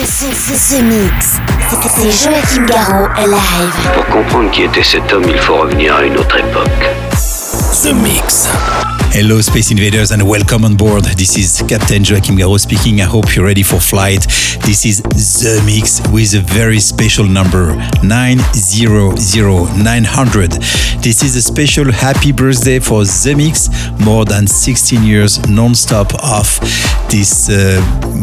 The Mix. C'est Joachim Garraud live. Pour comprendre qui était cet homme, il faut revenir à une autre époque. The Mix. Hello, Space Invaders, and welcome on board. This is Captain Joachim Garraud speaking. I hope you're ready for flight. This is The Mix with a very special number 900900. This is a special happy birthday for The Mix. More than 16 years non stop of this uh,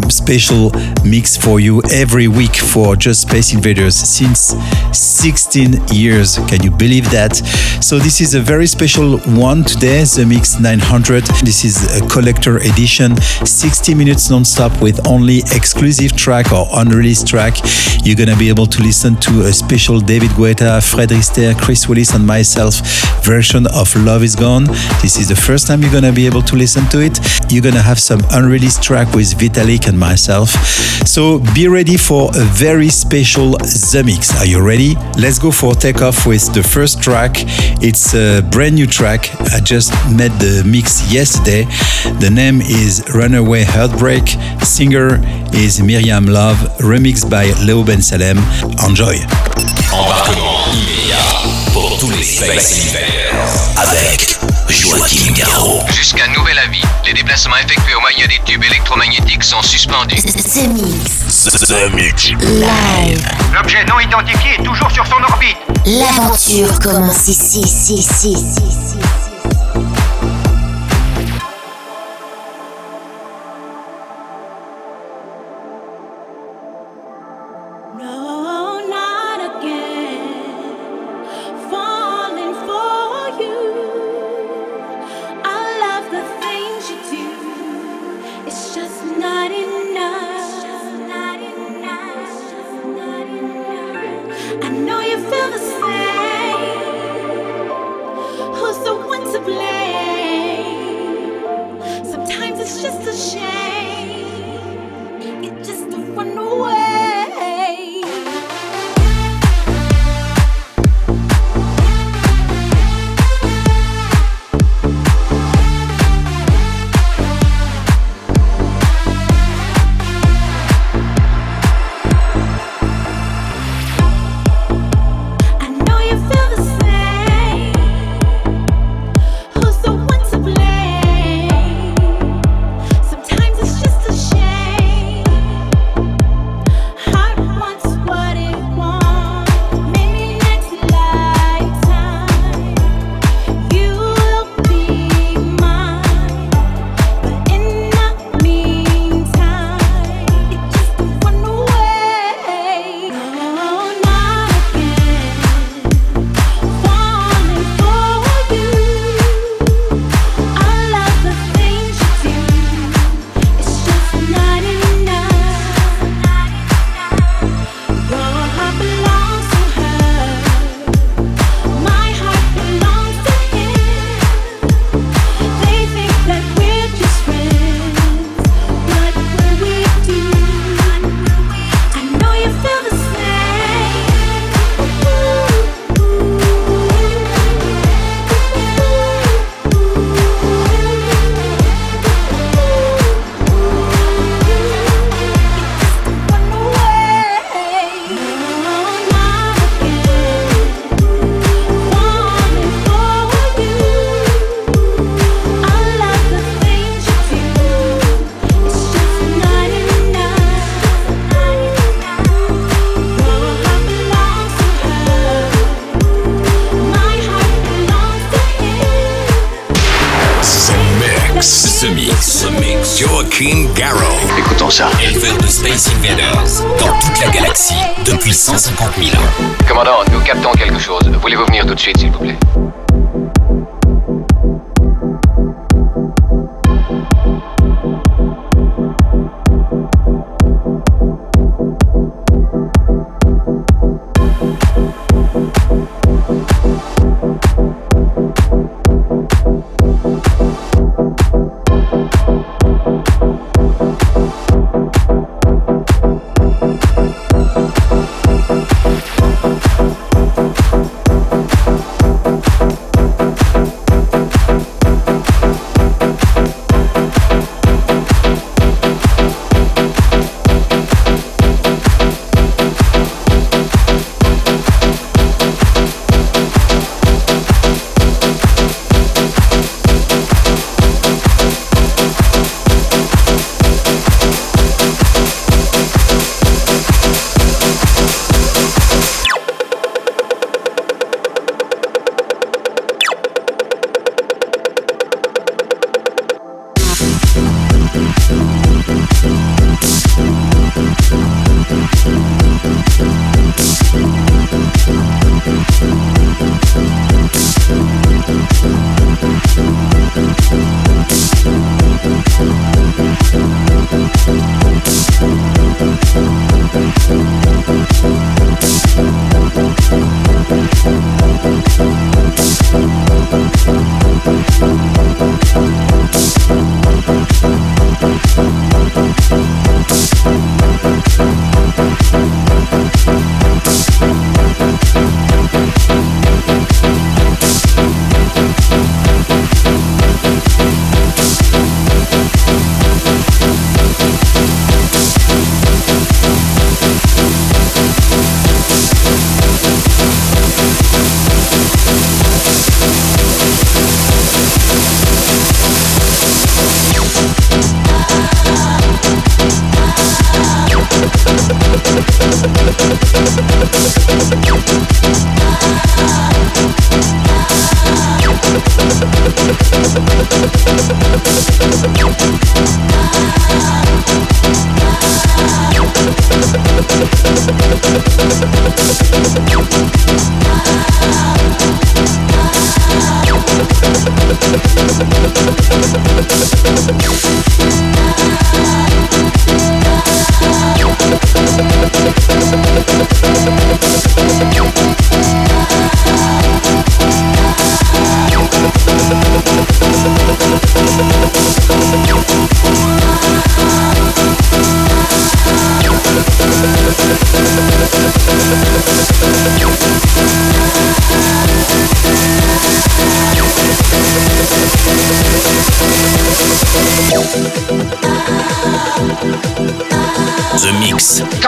special mix for you every week for Just Space Invaders since 16 years. Can you believe that? So, this is a very special one today, The Mix 900. This is a collector edition, 60 minutes non-stop with only exclusive track or unreleased track. You're gonna be able to listen to a special David Guetta, Fred Rister, Chris Willis, and myself version of Love Is Gone. This is the first time you're gonna be able to listen to it. You're gonna have some unreleased track with Vitalik and myself. So be ready for a very special The Mix. Are you ready? Let's go for takeoff with the first track. It's a brand new track. I just met the mix yesterday. The name is Runaway Heartbreak. Singer is Miriam Love. Remixed by Leo Ben Salem. Enjoy. Embarquement immédiat pour tous les Space Invaders. Avec Joachim Garraud. Jusqu'à nouvel avis, les déplacements effectués au moyen des tubes électromagnétiques sont suspendus. The Mix. The Mix. Live. L'objet non identifié est toujours sur son orbite. L'aventure commence ici, ici, ici, ici,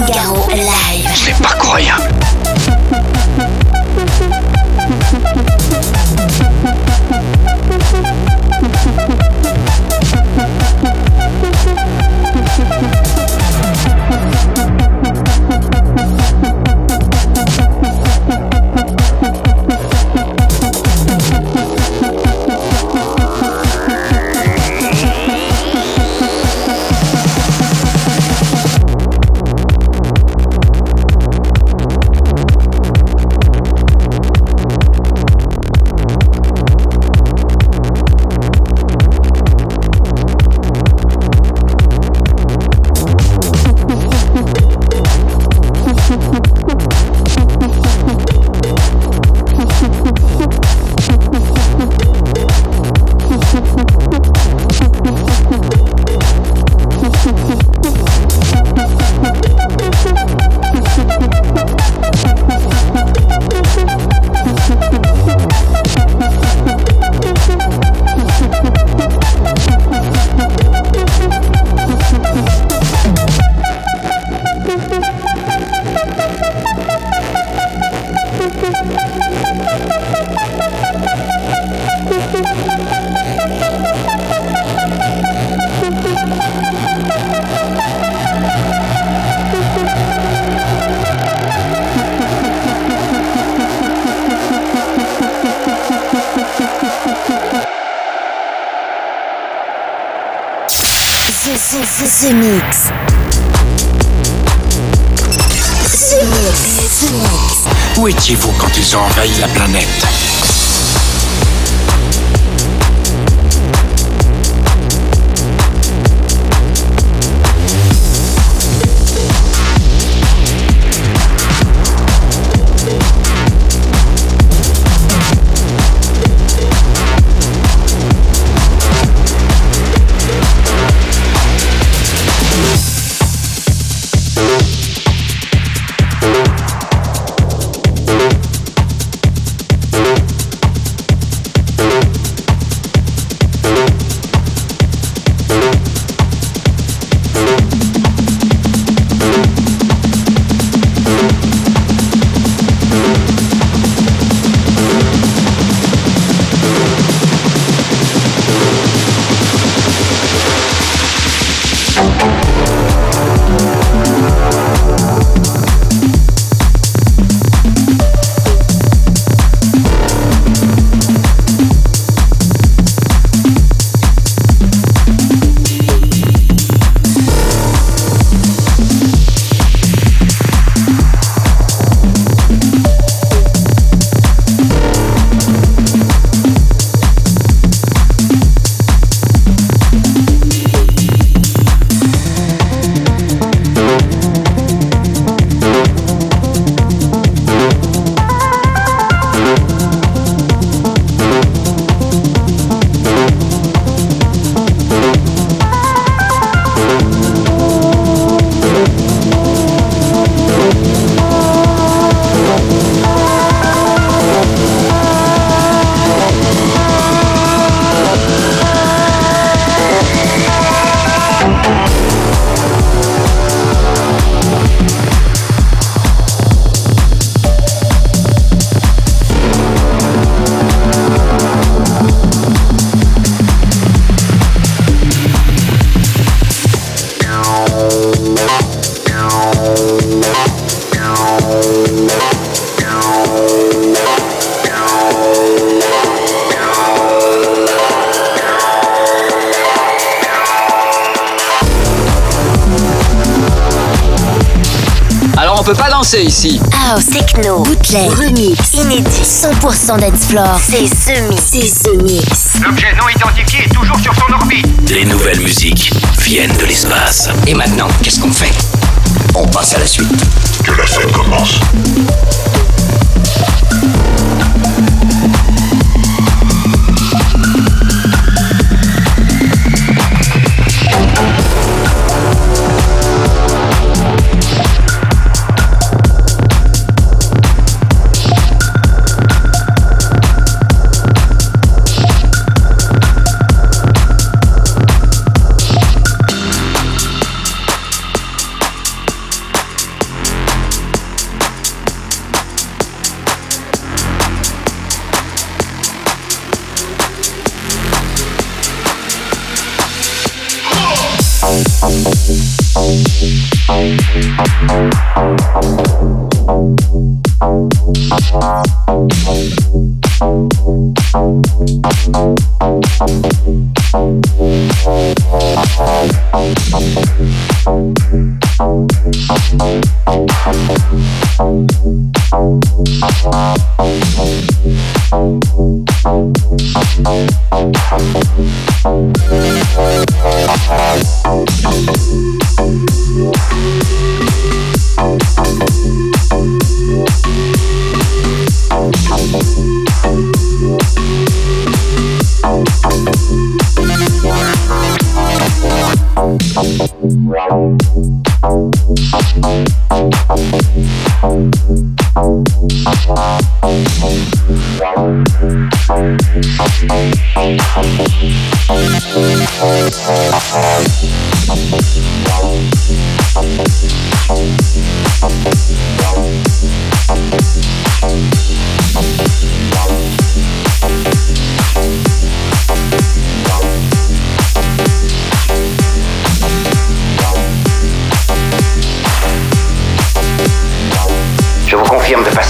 Let's go. Danser ici. House, techno, bootleg, remix, inédit, 100% dance floor. C'est The Mix. C'est Mix. L'objet non identifié est toujours sur son orbite. Les nouvelles musiques viennent de l'espace. Et maintenant, qu'est-ce qu'on fait? On passe à la suite. Que la fête commence.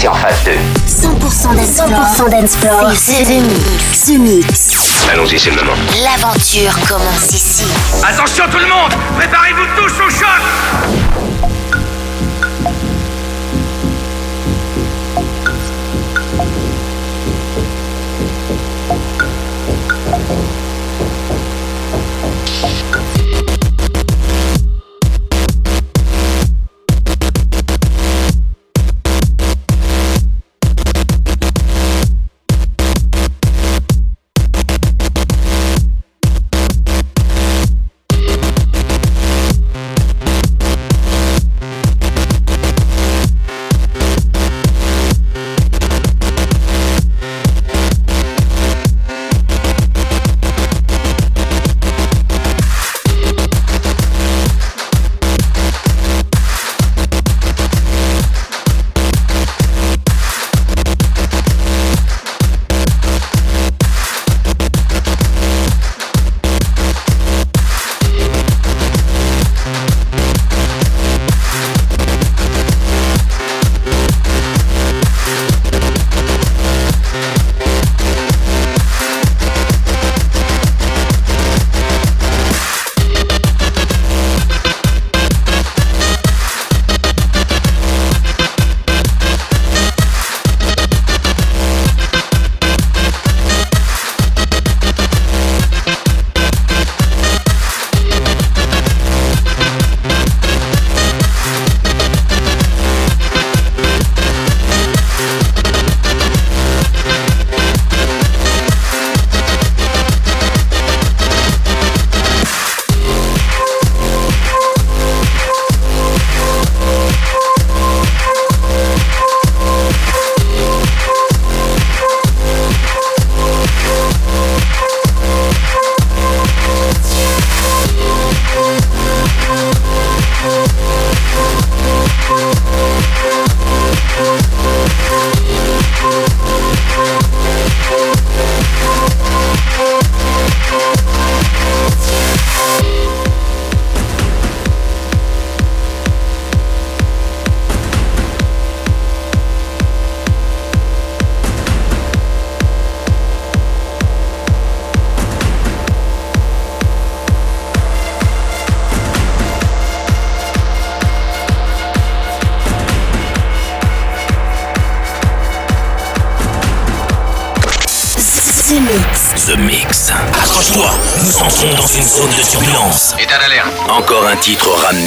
En phase 2. 100% dance floor. 100% dance floor. C'est The Mix. The Mix. Allons-y, c'est le moment. L'aventure commence ici. Attention tout le monde Préparez-vous tous au choc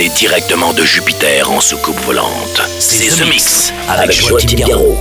directement de Jupiter en soucoupe volante. C'est The Mix avec Joachim Garraud.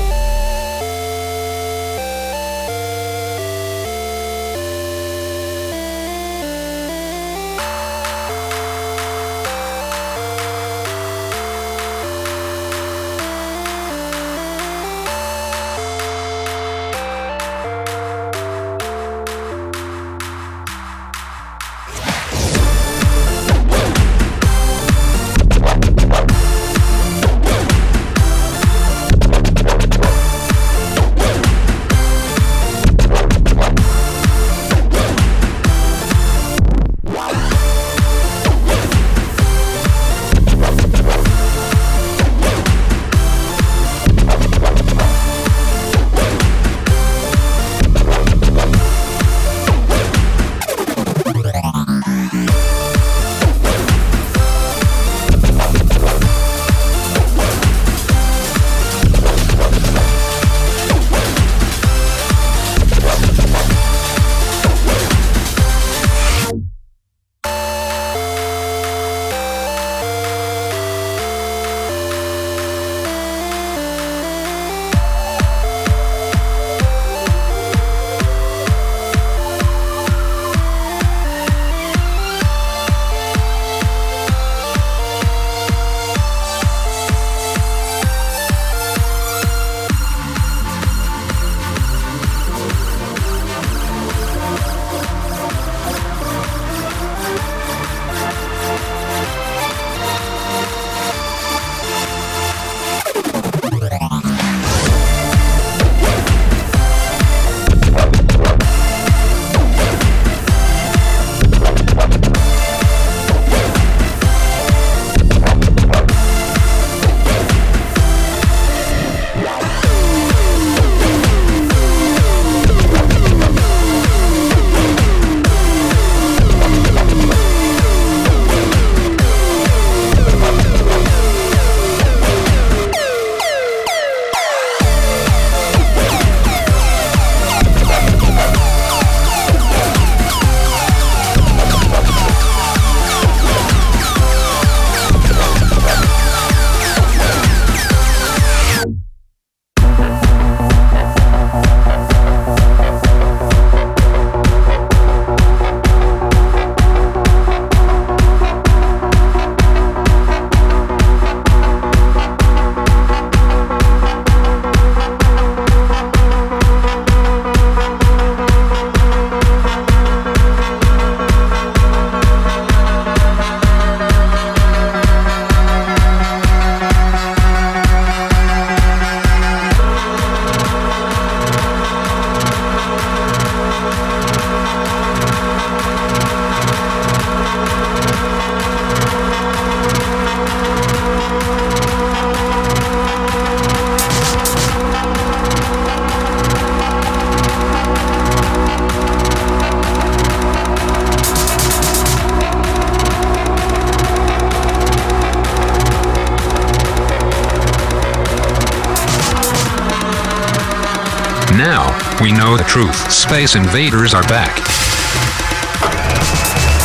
Space invaders are back.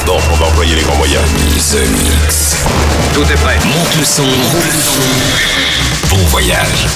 Bon, on va employer les grands moyens. The Mix. Tout est prêt. Monte le son. Monte le son. Bon voyage.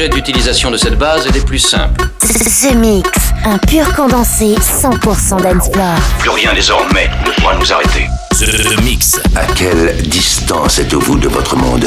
Projet d'utilisation de cette base est des plus simples. The Mix, un pur condensé 100% dancefloor. Plus rien désormais ne pourra nous arrêter. The Mix. À quelle distance êtes-vous de votre monde?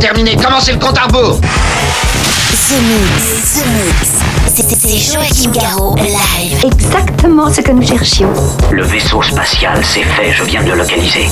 Déterminé, commencez le compte à rebours? The Mix, The Mix. C'est- C'est Joachim Garraud, live. Exactement ce que nous cherchions. Le vaisseau spatial, c'est fait, je viens de le localiser.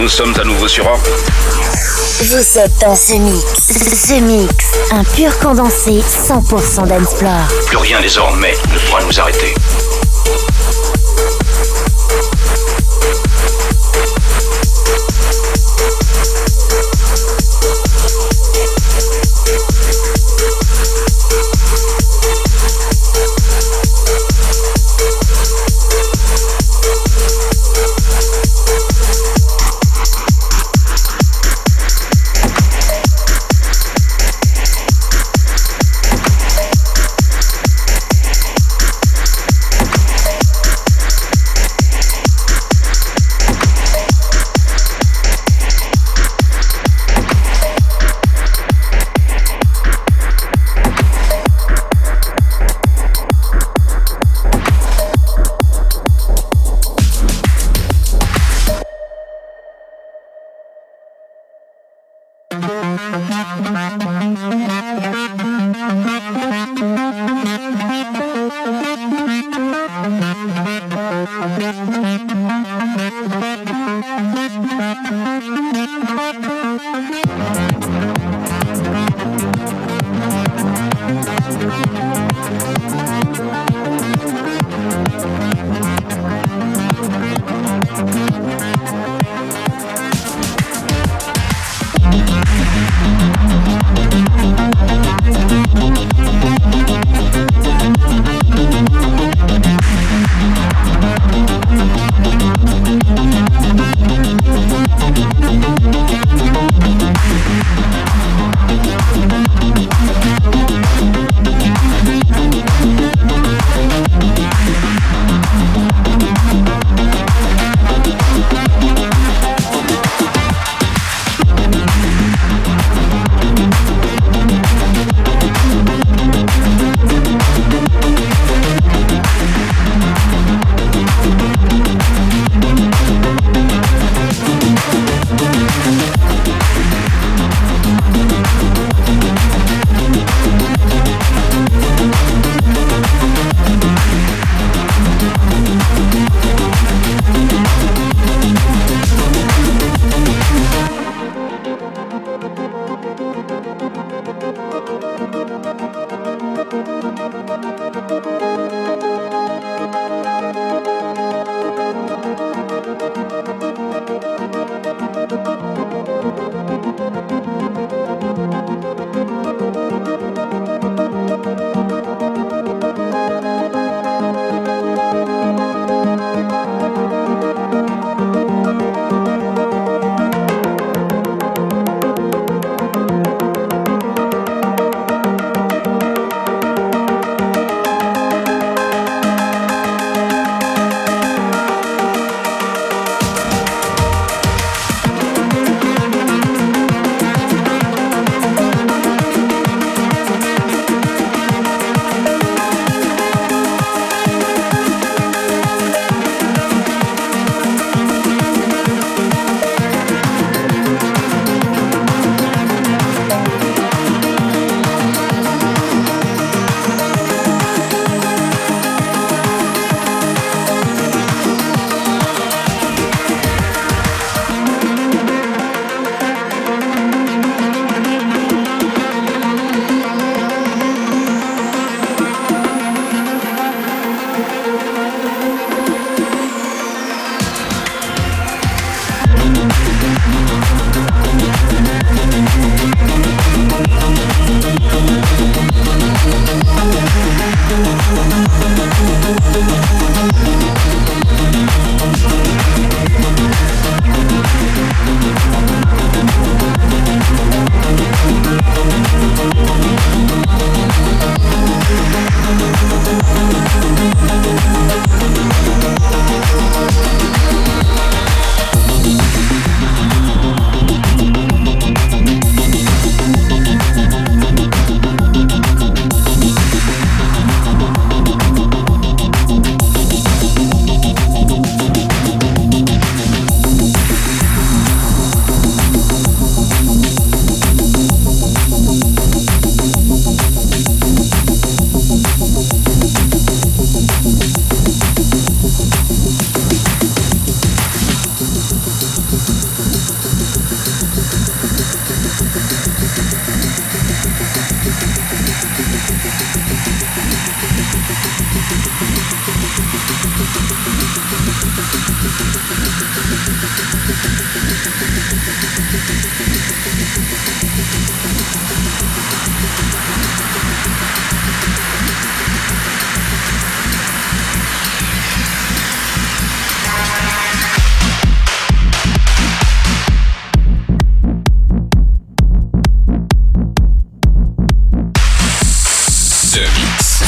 Nous sommes à nouveau sur Orbe. Vous êtes dans The Mix. The Mix, un pur condensé 100% d'Ensplore. Plus rien désormais ne pourra nous arrêter.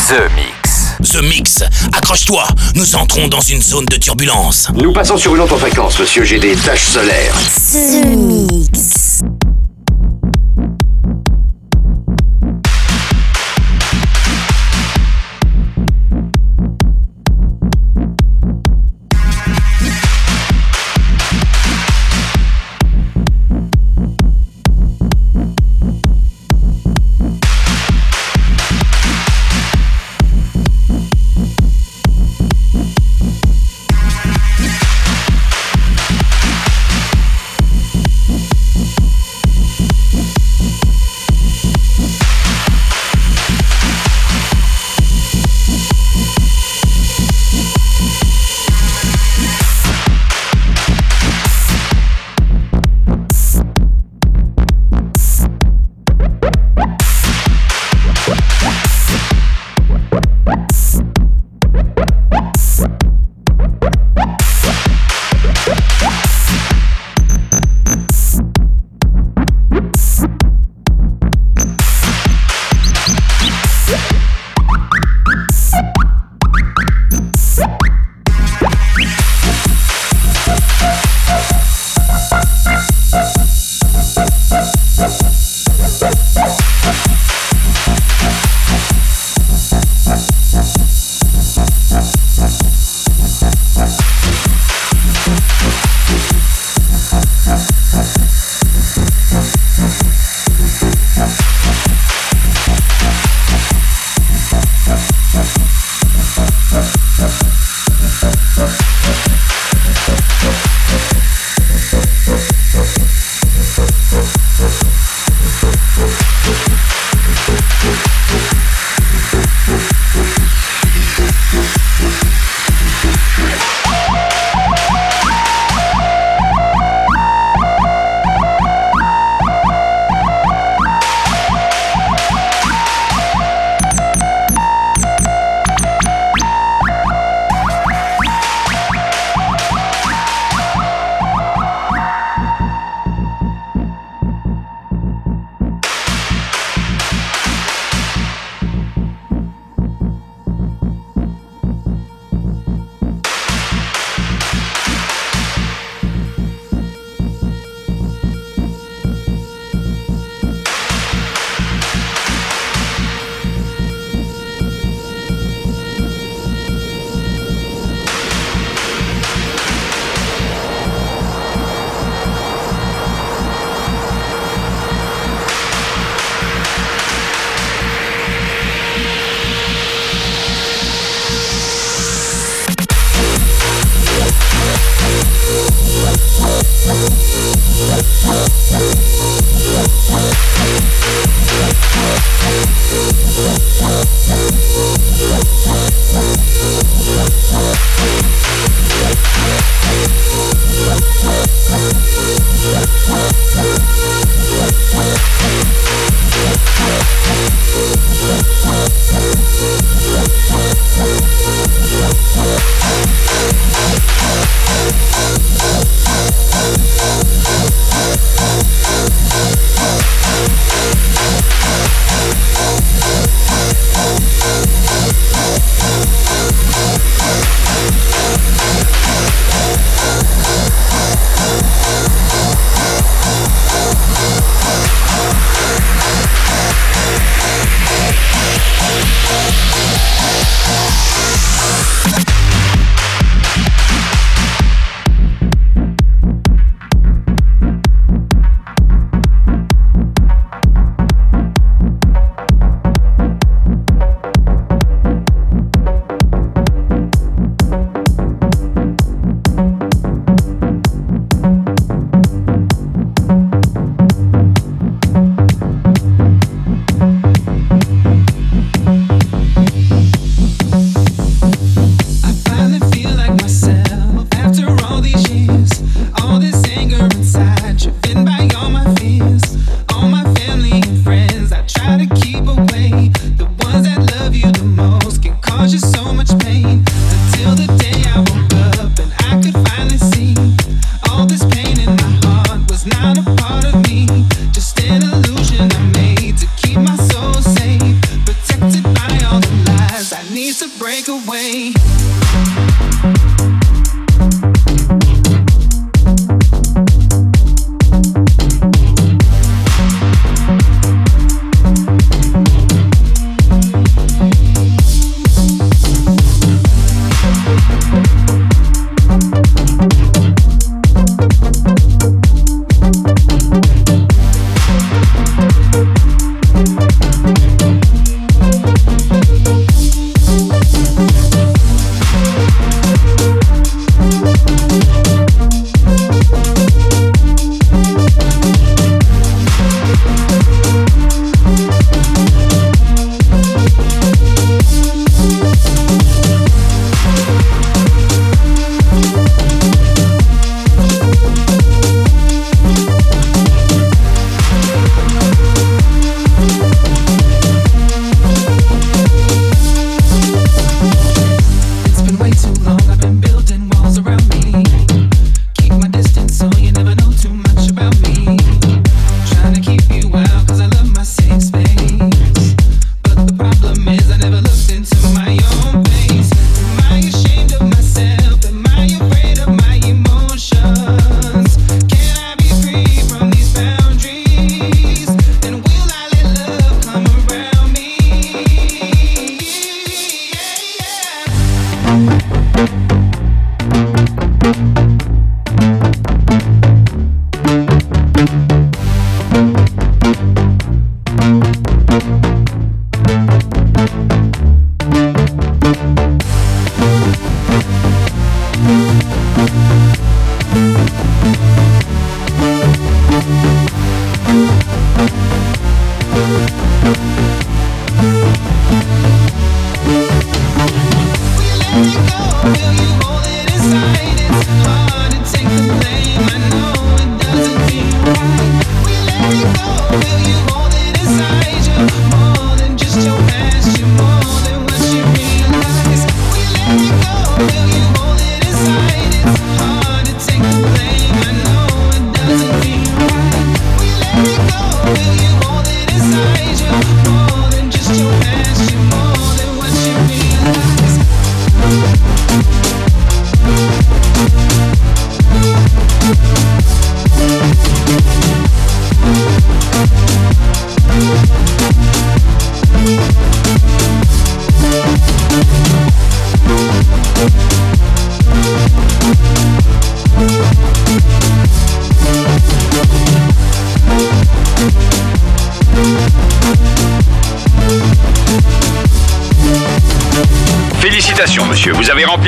The Mix. The Mix, accroche-toi, nous entrons dans une zone de turbulence. Nous passons sur une autre fréquence, monsieur, j'ai des taches solaires. The Mix.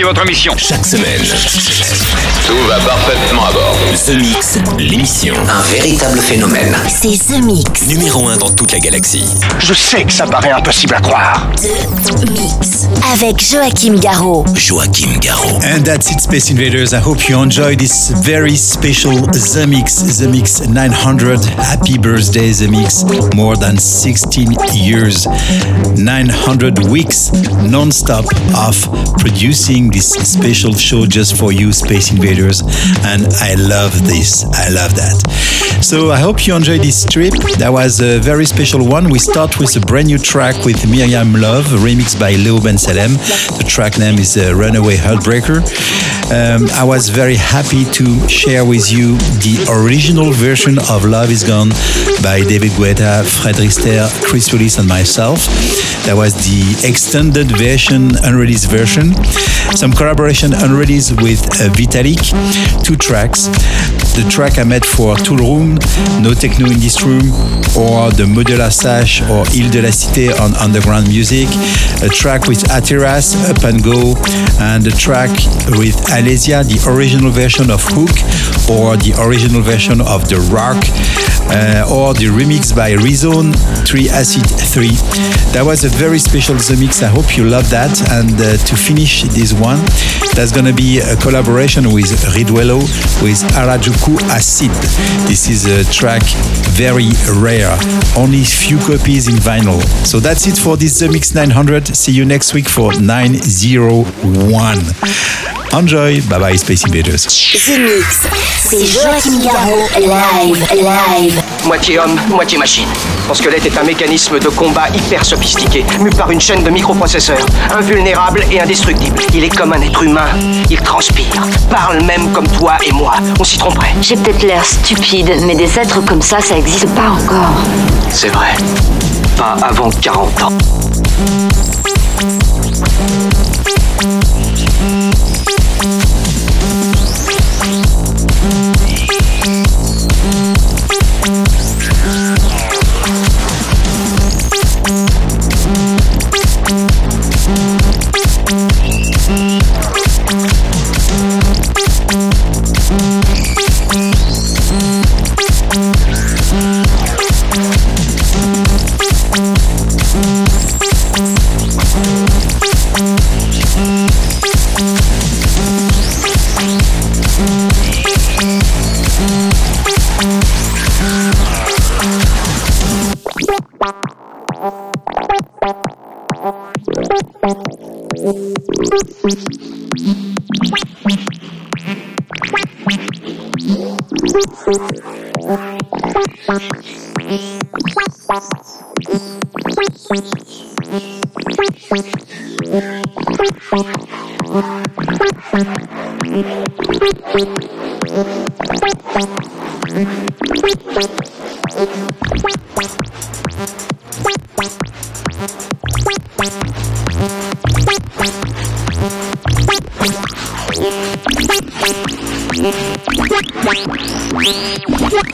Votre mission. Chaque semaine, Tout va parfaitement à bord. The Mix, l'émission. Un véritable phénomène. C'est The Mix. Numéro 1 dans toute la galaxie. Je sais que ça paraît impossible à croire. The Mix. Avec Joachim Garraud. Joachim Garraud. And that's it, Space Invaders. I hope you enjoy this very special The Mix, The Mix 900. Happy birthday, The Mix. More than 16 years, 900 weeks non-stop of producing this special show just for you, Space Invaders. And I love this. I love that. So I hope you enjoyed this trip. That was a very special one. We start with a brand new track with Miriam Love, remixed by Leo Ben Salem. The track name is uh, Runaway Heartbreaker. Um, I was very happy to share with you the original version of Love Is Gone by David Guetta, Fred Rister, Chris Willis, and myself. That was the extended version, unreleased version. Some collaboration unreleased with uh, Vitalik, two tracks. The track I made for Tool Room, No Techno in This Room, or the Modela Sash or Ile de la Cité on Underground Music. A track with Atiras, Up and Go, and a track with Alesia, the original version of Hook, or the original version of The Rock, uh, or the remix by Rezone 3 Acid 3. That was a very special The Mix. I hope you love that. And uh, to finish this one, that's gonna be a collaboration with Riduello with Harajuku Acid. This is a track very rare, only few copies in vinyl. So that's it for this The Mix 900. See you next week for 901. Enjoy. Bye bye, Space Invaders. The Mix. C'est Joachim Garraud. Live. Live. Moitié homme, moitié machine. Son squelette est un mécanisme de combat hyper sophistiqué, mu par une chaîne de microprocesseurs, invulnérable et indestructible. Il est comme un être humain. Il transpire, parle même comme toi et moi. On s'y tromperait. J'ai peut-être l'air stupide, mais des êtres comme ça, ça existe pas encore. C'est vrai. Pas avant 40 ans. Thank you.